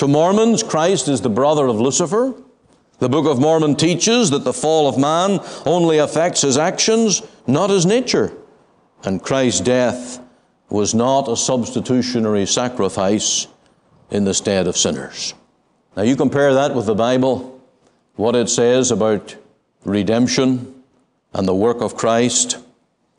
To Mormons, Christ is the brother of Lucifer. The Book of Mormon teaches that the fall of man only affects his actions, not his nature. And Christ's death was not a substitutionary sacrifice in the stead of sinners. Now, you compare that with the Bible, what it says about redemption and the work of Christ,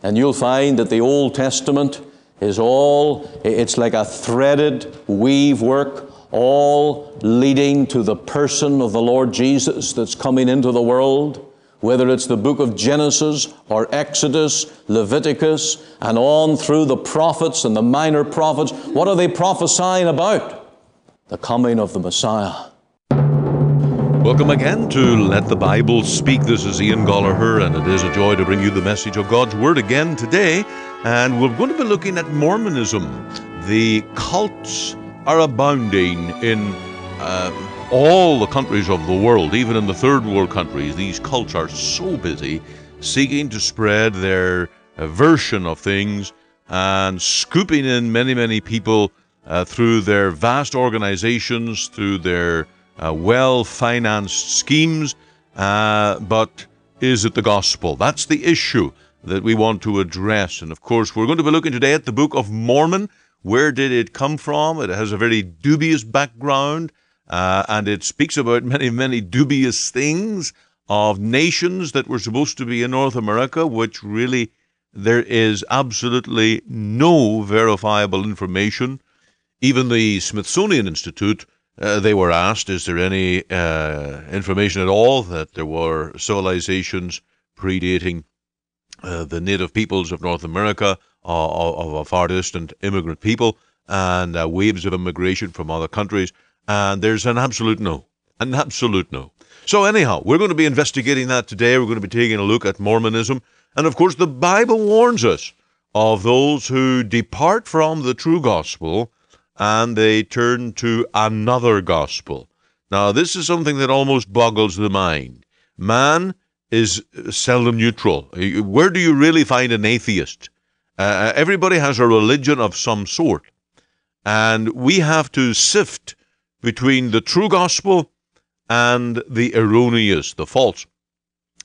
and you'll find that the Old Testament is all, it's like a threaded weave work, all leading to the person of the Lord Jesus that's coming into the world whether it's the book of Genesis or Exodus, Leviticus, and on through the prophets and the minor prophets, what are they prophesying about? The coming of the Messiah. Welcome again to Let the Bible Speak. This is Ian Goligher, and it is a joy to bring you the message of God's Word again today. And we're going to be looking at Mormonism. The cults are abounding in uh, all the countries of the world, even in the third world countries, these cults are so busy seeking to spread their version of things and scooping in many, many people uh, through their vast organizations, through their uh, well financed schemes. Uh, but is it the gospel? That's the issue that we want to address. And of course, we're going to be looking today at the Book of Mormon. Where did it come from? It has a very dubious background. Uh, and it speaks about many, many dubious things of nations that were supposed to be in North America, which really there is absolutely no verifiable information. Even the Smithsonian Institute, uh, they were asked, is there any uh, information at all that there were civilizations predating uh, the native peoples of North America, uh, of a far distant immigrant people, and uh, waves of immigration from other countries? And there's an absolute no. An absolute no. So, anyhow, we're going to be investigating that today. We're going to be taking a look at Mormonism. And of course, the Bible warns us of those who depart from the true gospel and they turn to another gospel. Now, this is something that almost boggles the mind. Man is seldom neutral. Where do you really find an atheist? Uh, everybody has a religion of some sort. And we have to sift between the true gospel and the erroneous, the false.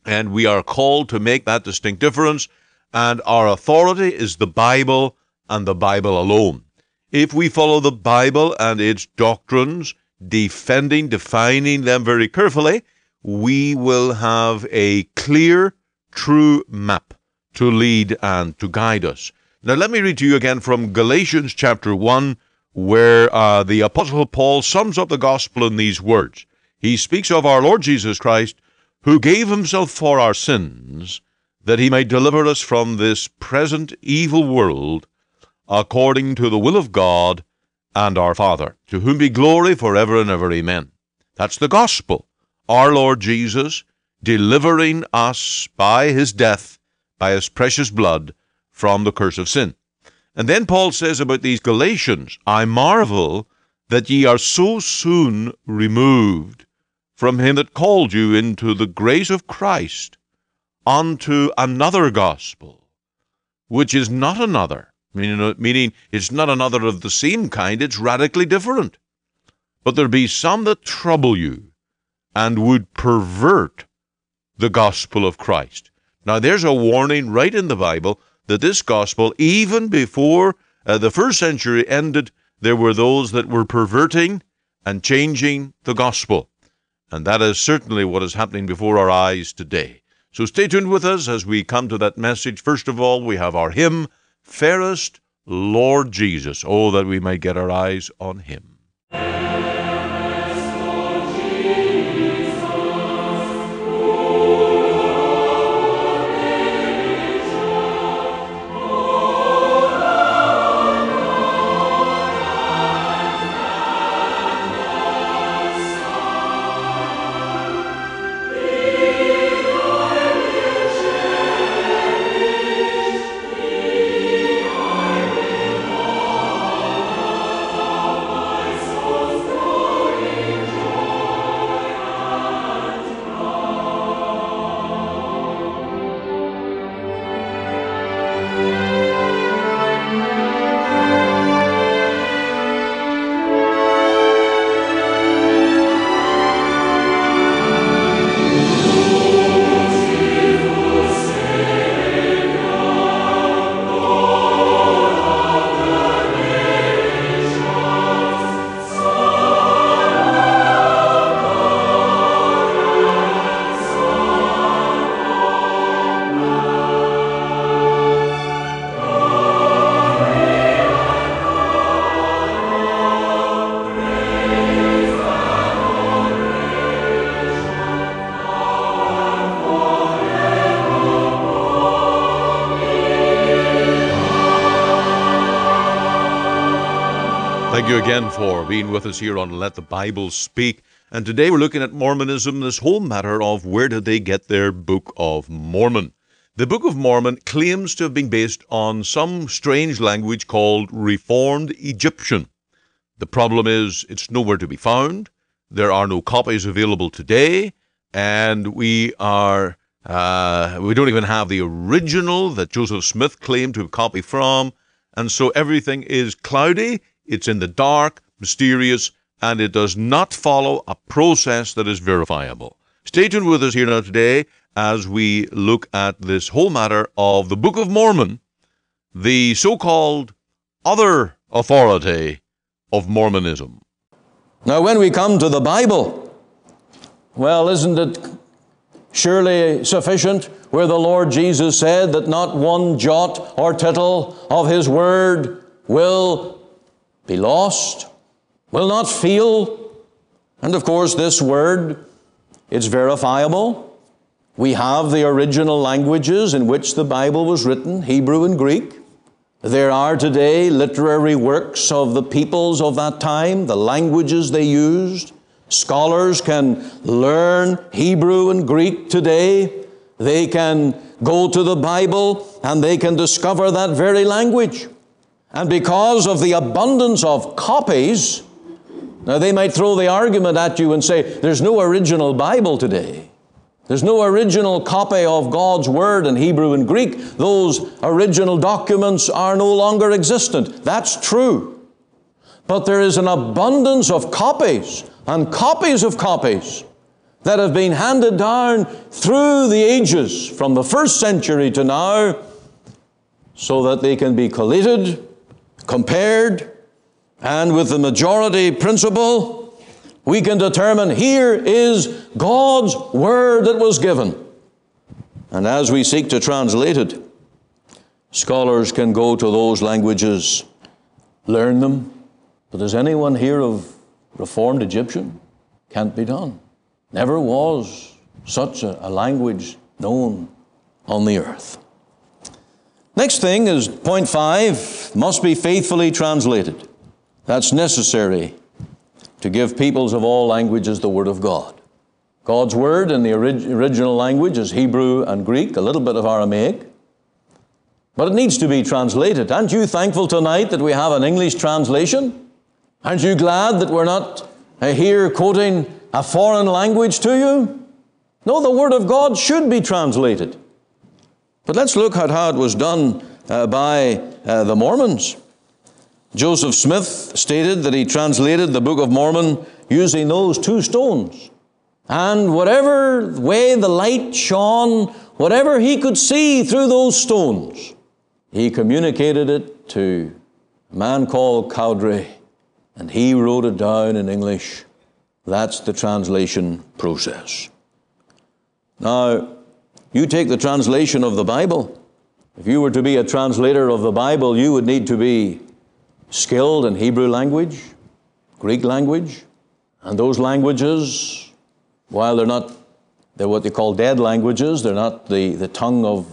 And we are called to make that distinct difference, and our authority is the Bible and the Bible alone. If we follow the Bible and its doctrines, defending, defining them very carefully, we will have a clear, true map to lead and to guide us. Now, let me read to you again from Galatians chapter 1, where uh, the Apostle Paul sums up the gospel in these words. He speaks of our Lord Jesus Christ, who gave himself for our sins, that he might deliver us from this present evil world, according to the will of God and our Father, to whom be glory forever and ever. Amen. That's the gospel. Our Lord Jesus delivering us by his death, by his precious blood, from the curse of sin. And then Paul says about these Galatians, I marvel that ye are so soon removed from him that called you into the grace of Christ unto another gospel, which is not another, meaning, uh, meaning it's not another of the same kind, it's radically different. But there be some that trouble you and would pervert the gospel of Christ. Now, there's a warning right in the Bible that this gospel, even before uh, the first century ended, there were those that were perverting and changing the gospel. And that is certainly what is happening before our eyes today. So stay tuned with us as we come to that message. First of all, we have our hymn, Fairest Lord Jesus. Oh, that we might get our eyes on him. Thank you again for being with us here on Let the Bible Speak. And today we're looking at Mormonism, this whole matter of where did they get their Book of Mormon. The Book of Mormon claims to have been based on some strange language called Reformed Egyptian. The problem is it's nowhere to be found. There are no copies available today, and we are uh, we don't even have the original that Joseph Smith claimed to have copied from, and so everything is cloudy. It's in the dark, mysterious, and it does not follow a process that is verifiable. Stay tuned with us here now today as we look at this whole matter of the Book of Mormon, the so called other authority of Mormonism. Now, when we come to the Bible, well, isn't it surely sufficient where the Lord Jesus said that not one jot or tittle of His Word will be lost, will not feel. And of course, this Word, it's verifiable. We have the original languages in which the Bible was written, Hebrew and Greek. There are today literary works of the peoples of that time, the languages they used. Scholars can learn Hebrew and Greek today. They can go to the Bible and they can discover that very language. And because of the abundance of copies, now they might throw the argument at you and say, there's no original Bible today. There's no original copy of God's Word in Hebrew and Greek. Those original documents are no longer existent. That's true. But there is an abundance of copies and copies of copies that have been handed down through the ages from the first century to now so that they can be collated, compared, and with the majority principle, we can determine here is God's Word that was given. And as we seek to translate it, scholars can go to those languages, learn them. But does anyone hear of Reformed Egyptian? Can't be done. Never was such a, a language known on the earth. Next thing is point five must be faithfully translated. That's necessary to give peoples of all languages the Word of God. God's Word in the orig- original language is Hebrew and Greek, a little bit of Aramaic. But it needs to be translated. Aren't you thankful tonight that we have an English translation? Aren't you glad that we're not uh, here quoting a foreign language to you? No, the Word of God should be translated. But let's look at how it was done uh, by uh, the Mormons. Joseph Smith stated that he translated the Book of Mormon using those two stones. And whatever way the light shone, whatever he could see through those stones, he communicated it to a man called Cowdery, and he wrote it down in English. That's the translation process. Now, you take the translation of the Bible. If you were to be a translator of the Bible, you would need to be skilled in Hebrew language, Greek language, and those languages, while they're not, they're what they call dead languages, they're not the, the tongue of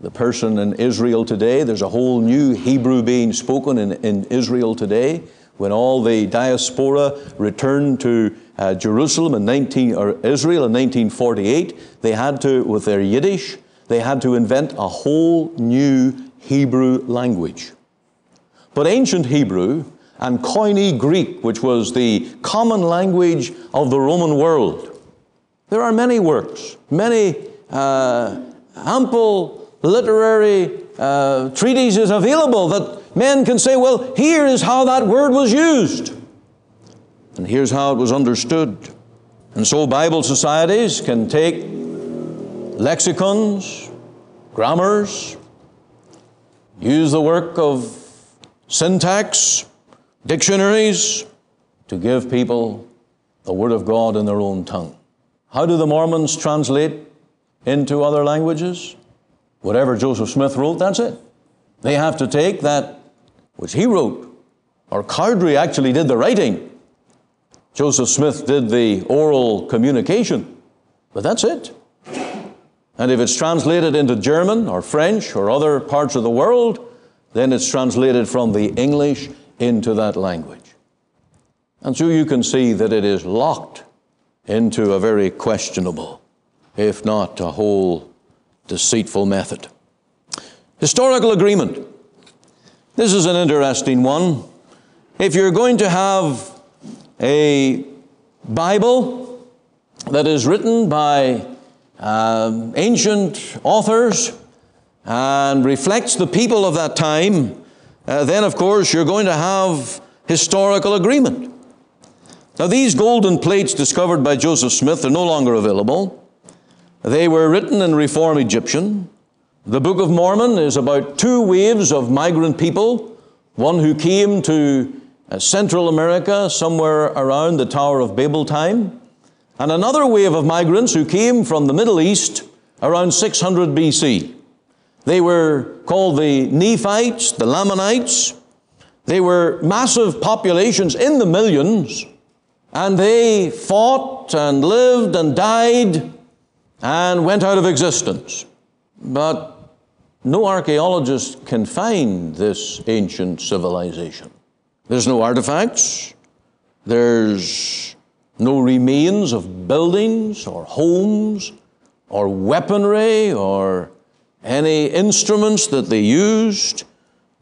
the person in Israel today. There's a whole new Hebrew being spoken in, in Israel today. When all the diaspora returned to uh, Jerusalem in 19, or Israel in 1948, they had to, with their Yiddish, they had to invent a whole new Hebrew language. But ancient Hebrew and Koine Greek, which was the common language of the Roman world, there are many works, many uh, ample literary uh, treatises available that men can say, well, here is how that word was used, and here's how it was understood. And so Bible societies can take lexicons, grammars, use the work of syntax, dictionaries to give people the Word of God in their own tongue. How do the Mormons translate into other languages? Whatever Joseph Smith wrote, that's it. They have to take that which he wrote, or Cowdery actually did the writing. Joseph Smith did the oral communication, but that's it. And if it's translated into German or French or other parts of the world, then it's translated from the English into that language. And so you can see that it is locked into a very questionable, if not a whole deceitful method. Historical agreement. This is an interesting one. If you're going to have a Bible that is written by um, ancient authors and reflects the people of that time, uh, then of course you're going to have historical agreement. Now, these golden plates discovered by Joseph Smith are no longer available. They were written in Reform Egyptian. The Book of Mormon is about two waves of migrant people, one who came to uh, Central America somewhere around the Tower of Babel time, and another wave of migrants who came from the Middle East around 600 BC. They were called the Nephites, the Lamanites. They were massive populations in the millions, and they fought and lived and died and went out of existence. But no archaeologist can find this ancient civilization. There's no artifacts. There's no remains of buildings or homes or weaponry or any instruments that they used.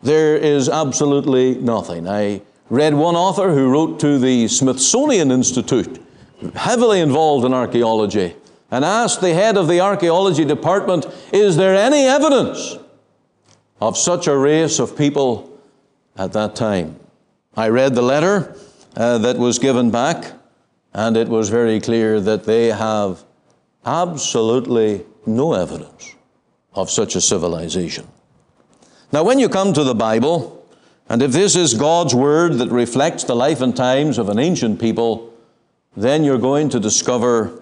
There is absolutely nothing. I read one author who wrote to the Smithsonian Institute, heavily involved in archaeology, and asked the head of the archaeology department, Is there any evidence of such a race of people at that time? I read the letter uh, that was given back, and it was very clear that they have absolutely no evidence of such a civilization. Now, when you come to the Bible, and if this is God's Word that reflects the life and times of an ancient people, then you're going to discover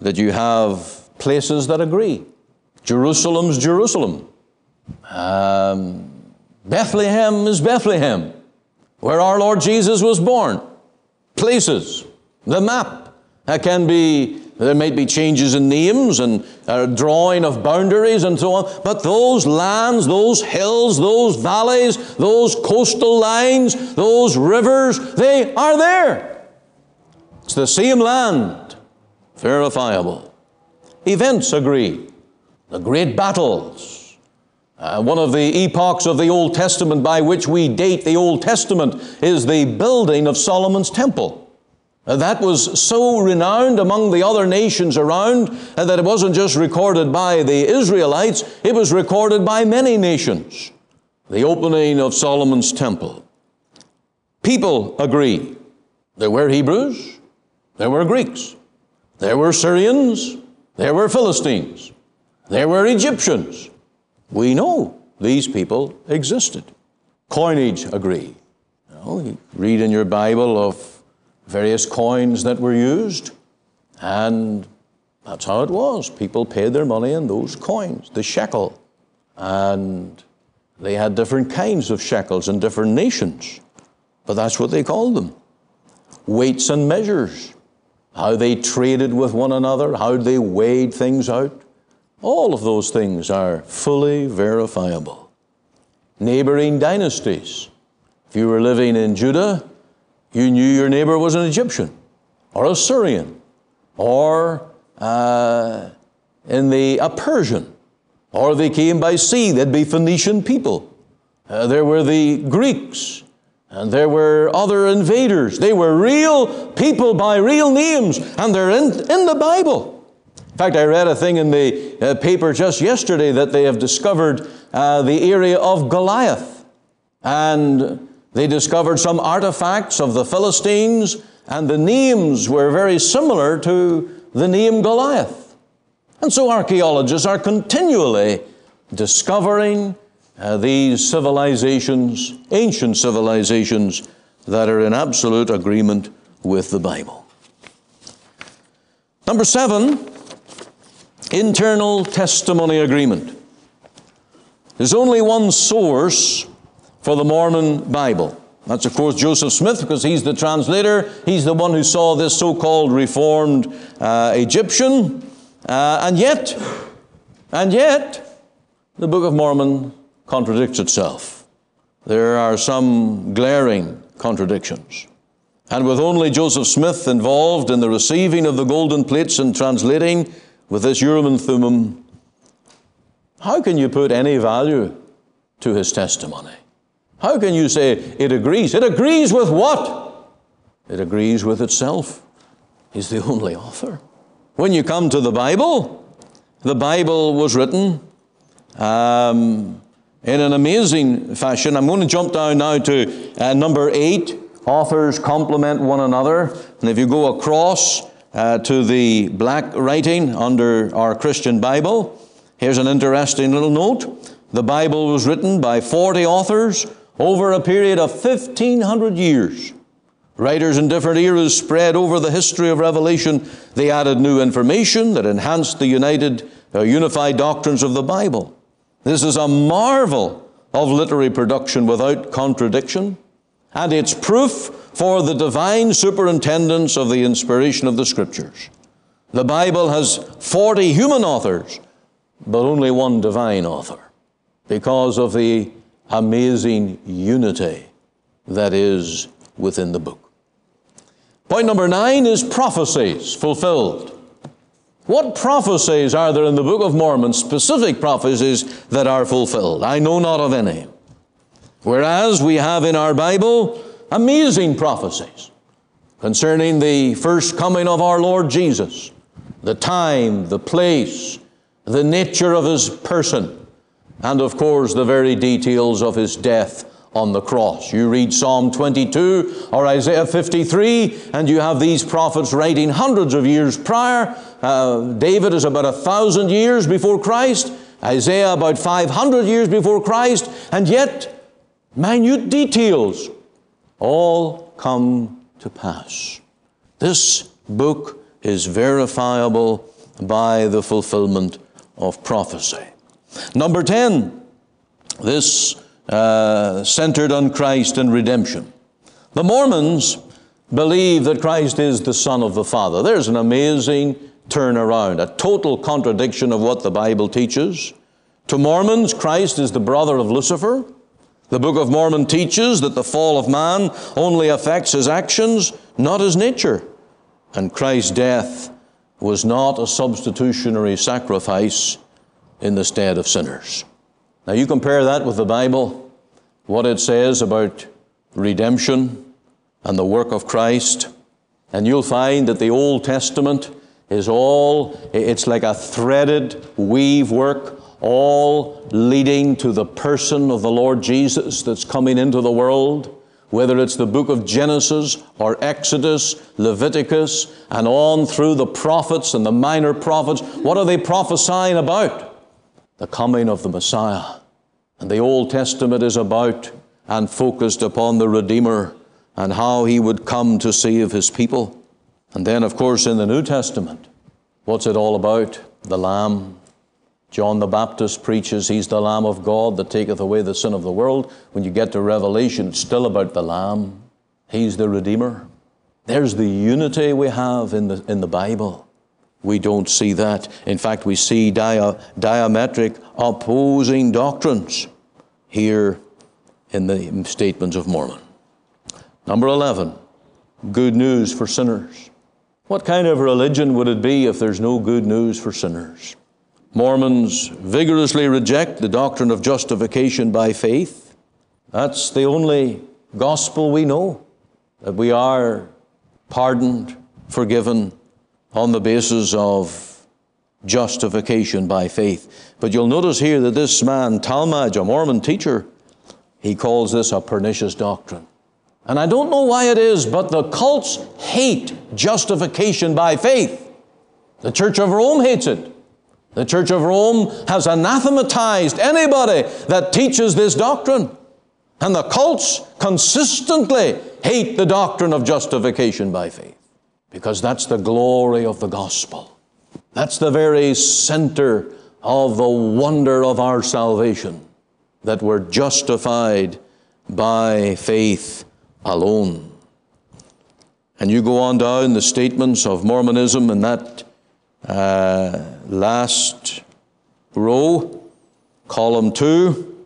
that you have places that agree. Jerusalem's Jerusalem. Um, Bethlehem is Bethlehem, where our Lord Jesus was born. Places. The map. That can be there might be changes in names and a drawing of boundaries and so on, but those lands, those hills, those valleys, those coastal lines, those rivers, they are there. It's the same land, verifiable. Events agree. The great battles. Uh, one of the epochs of the Old Testament by which we date the Old Testament is the building of Solomon's temple. Uh, that was so renowned among the other nations around uh, that it wasn't just recorded by the Israelites, it was recorded by many nations. The opening of Solomon's temple. People agree. There were Hebrews, there were Greeks, there were Syrians, there were Philistines, there were Egyptians. We know these people existed. Coinage agree. You, know, you read in your Bible of various coins that were used, and that's how it was. People paid their money in those coins, the shekel. And they had different kinds of shekels in different nations, but that's what they called them. Weights and measures, how they traded with one another, how they weighed things out. All of those things are fully verifiable. Neighboring dynasties. If you were living in Judah, you knew your neighbor was an Egyptian or a Syrian or uh, in the a Persian, or they came by sea. They'd be Phoenician people. Uh, there were the Greeks, and there were other invaders. They were real people by real names, and they're in, in the Bible. In fact, I read a thing in the uh, paper just yesterday that they have discovered uh, the area of Goliath. And they discovered some artifacts of the Philistines, and the names were very similar to the name Goliath. And so archaeologists are continually discovering uh, these civilizations, ancient civilizations, that are in absolute agreement with the Bible. Number seven, internal testimony agreement. There's only one source for the Mormon Bible. That's, of course, Joseph Smith, because he's the translator. He's the one who saw this so called Reformed uh, Egyptian. Uh, and yet, and yet, the Book of Mormon contradicts itself. There are some glaring contradictions. And with only Joseph Smith involved in the receiving of the golden plates and translating with this Urim and Thummim, how can you put any value to his testimony? How can you say it agrees? It agrees with what? It agrees with itself. He's the only author. When you come to the Bible, the Bible was written um, in an amazing fashion. I'm going to jump down now to uh, number eight. Authors complement one another. And if you go across uh, to the black writing under our Christian Bible, here's an interesting little note. The Bible was written by 40 authors over a period of 1,500 years. Writers in different eras spread over the history of Revelation. They added new information that enhanced the united, uh, unified doctrines of the Bible. This is a marvel of literary production without contradiction, and it's proof for the divine superintendence of the inspiration of the Scriptures. The Bible has 40 human authors, but only one divine author because of the amazing unity that is within the book. Point number nine is prophecies fulfilled. What prophecies are there in the Book of Mormon, specific prophecies that are fulfilled? I know not of any. Whereas we have in our Bible amazing prophecies concerning the first coming of our Lord Jesus, the time, the place, the nature of his person, and of course the very details of his death on the cross. You read Psalm 22 or Isaiah 53, and you have these prophets writing hundreds of years prior. Uh, David is about a thousand years before Christ, Isaiah about 500 years before Christ, and yet minute details all come to pass. This book is verifiable by the fulfillment of prophecy. Number 10, this uh, centered on Christ and redemption. The Mormons believe that Christ is the Son of the Father. There's an amazing turnaround, a total contradiction of what the Bible teaches. To Mormons, Christ is the brother of Lucifer. The Book of Mormon teaches that the fall of man only affects his actions, not his nature. And Christ's death was not a substitutionary sacrifice in the stead of sinners. Now you compare that with the Bible, what it says about redemption and the work of Christ, and you'll find that the Old Testament is all, it's like a threaded weave work, all leading to the person of the Lord Jesus that's coming into the world. Whether it's the book of Genesis or Exodus, Leviticus, and on through the prophets and the minor prophets, what are they prophesying about? The coming of the Messiah. And the Old Testament is about and focused upon the Redeemer and how he would come to save his people. And then, of course, in the New Testament, what's it all about? The Lamb. John the Baptist preaches, He's the Lamb of God that taketh away the sin of the world. When you get to Revelation, it's still about the Lamb. He's the Redeemer. There's the unity we have in the, in the Bible. We don't see that. In fact, we see dia- diametric opposing doctrines here in the statements of Mormon. Number 11, good news for sinners. What kind of religion would it be if there's no good news for sinners? Mormons vigorously reject the doctrine of justification by faith. That's the only gospel we know, that we are pardoned, forgiven, on the basis of justification by faith. But you'll notice here that this man, Talmage, a Mormon teacher, he calls this a pernicious doctrine. And I don't know why it is, but the cults hate justification by faith. The Church of Rome hates it. The Church of Rome has anathematized anybody that teaches this doctrine. And the cults consistently hate the doctrine of justification by faith because that's the glory of the gospel. That's the very center of the wonder of our salvation, that we're justified by faith alone. And you go on down the statements of Mormonism in that uh, last row, column two,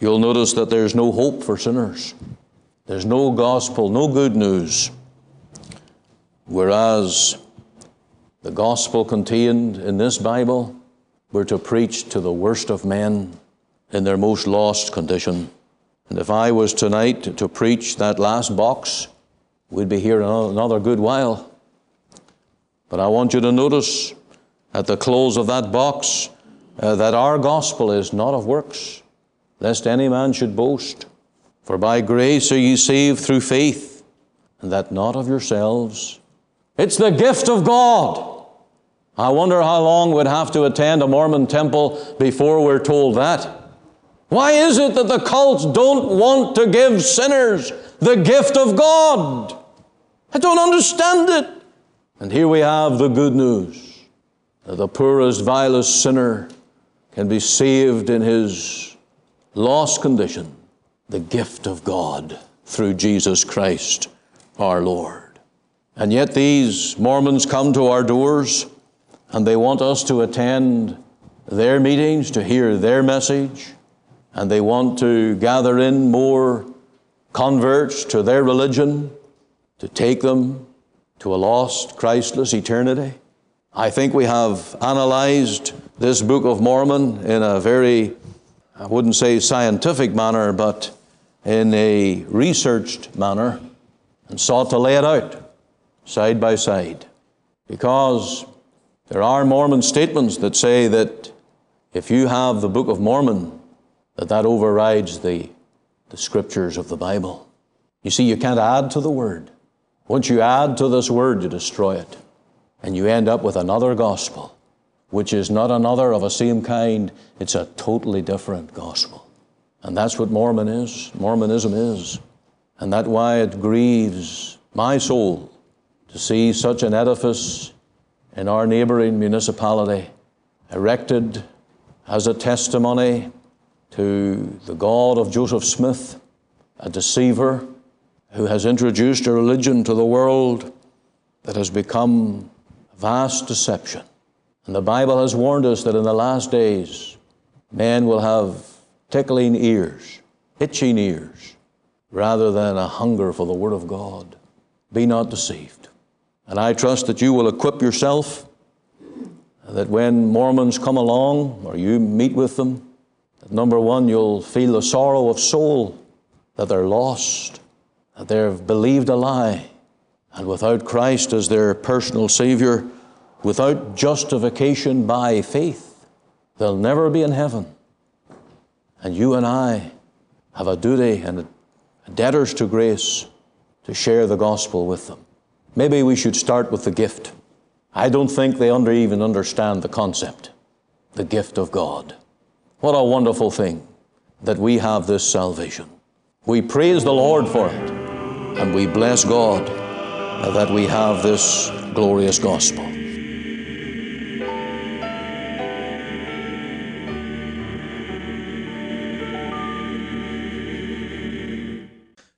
you'll notice that there's no hope for sinners. There's no gospel, no good news. Whereas the gospel contained in this Bible, we're to preach to the worst of men in their most lost condition. And if I was tonight to preach that last box, we'd be here another good while. But I want you to notice at the close of that box uh, that our gospel is not of works, lest any man should boast. For by grace are ye saved through faith, and that not of yourselves. It's the gift of God. I wonder how long we'd have to attend a Mormon temple before we're told that. Why is it that the cults don't want to give sinners the gift of God? I don't understand it. And here we have the good news that the poorest, vilest sinner can be saved in his lost condition, the gift of God through Jesus Christ our Lord. And yet these Mormons come to our doors and they want us to attend their meetings, to hear their message, and they want to gather in more converts to their religion, to take them to a lost, Christless eternity. I think we have analyzed this Book of Mormon in a very, I wouldn't say scientific manner, but in a researched manner and sought to lay it out side by side. Because there are Mormon statements that say that if you have the Book of Mormon, that that overrides the, the scriptures of the Bible. You see, you can't add to the Word. Once you add to this Word, you destroy it. And you end up with another gospel, which is not another of a same kind, it's a totally different gospel. And that's what Mormon is, Mormonism is. And that's why it grieves my soul to see such an edifice in our neighboring municipality erected as a testimony to the God of Joseph Smith, a deceiver who has introduced a religion to the world that has become a vast deception. And the Bible has warned us that in the last days, men will have tickling ears, itching ears, rather than a hunger for the Word of God. Be not deceived. And I trust that you will equip yourself, that when Mormons come along or you meet with them, Number one, you'll feel the sorrow of soul that they're lost, that they've believed a lie, and without Christ as their personal Savior, without justification by faith, they'll never be in heaven. And you and I have a duty and a debtors to grace to share the gospel with them. Maybe we should start with the gift. I don't think they under, even understand the concept, the gift of God. What a wonderful thing that we have this salvation. We praise the Lord for it, and we bless God that we have this glorious gospel.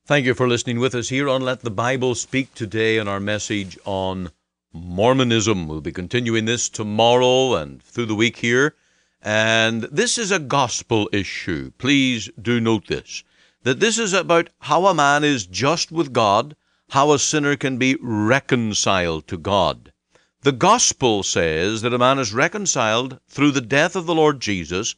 Thank you for listening with us here on Let the Bible Speak today in our message on Mormonism. We'll be continuing this tomorrow and through the week here. And this is a gospel issue. Please do note this that this is about how a man is just with God, how a sinner can be reconciled to God. The gospel says that a man is reconciled through the death of the Lord Jesus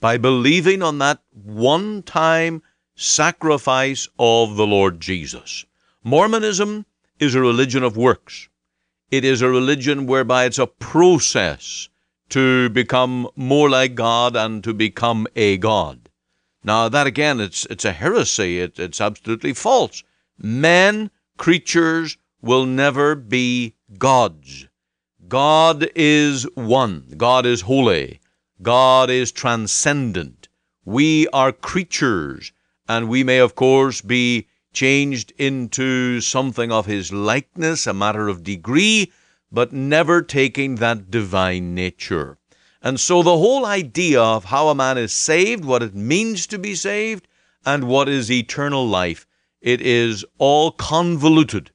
by believing on that one time sacrifice of the Lord Jesus. Mormonism is a religion of works. It is a religion whereby it's a process to become more like God and to become a God. Now, that again, it's, it's a heresy. It, it's absolutely false. Men, creatures, will never be gods. God is one. God is holy. God is transcendent. We are creatures, and we may, of course, be changed into something of His likeness, a matter of degree, but never taking that divine nature. And so the whole idea of how a man is saved, what it means to be saved, and what is eternal life, it is all convoluted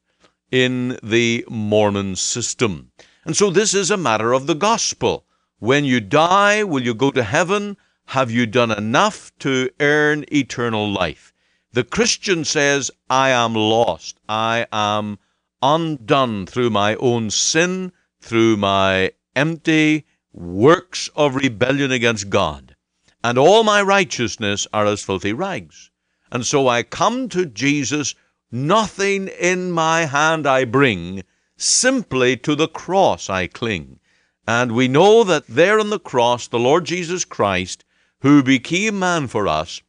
in the Mormon system. And so this is a matter of the gospel. When you die, will you go to heaven? Have you done enough to earn eternal life? The Christian says, I am lost. I am undone through my own sin, through my empty works of rebellion against God. And all my righteousness are as filthy rags. And so I come to Jesus, nothing in my hand I bring, simply to the cross I cling. And we know that there on the cross, the Lord Jesus Christ, who became man for us,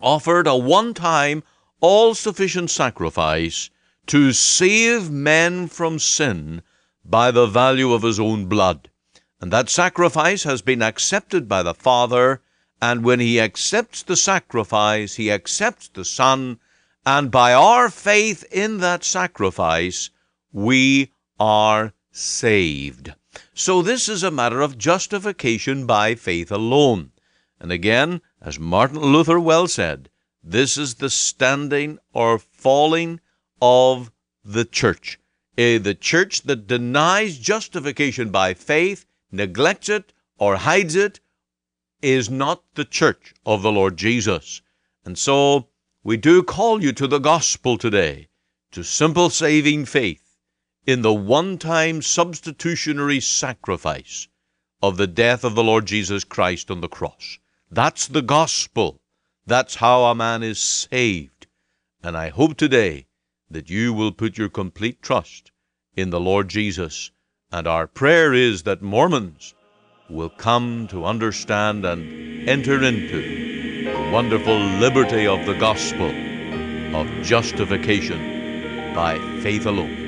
offered a one time, all sufficient sacrifice to save men from sin by the value of his own blood. And that sacrifice has been accepted by the Father, and when he accepts the sacrifice, he accepts the Son, and by our faith in that sacrifice, we are saved. So this is a matter of justification by faith alone. And again, as Martin Luther well said, this is the standing or falling of the church. The church that denies justification by faith, neglects it, or hides it, is not the church of the Lord Jesus. And so we do call you to the gospel today, to simple saving faith in the one time substitutionary sacrifice of the death of the Lord Jesus Christ on the cross. That's the gospel. That's how a man is saved. And I hope today that you will put your complete trust in the Lord Jesus. And our prayer is that Mormons will come to understand and enter into the wonderful liberty of the gospel of justification by faith alone.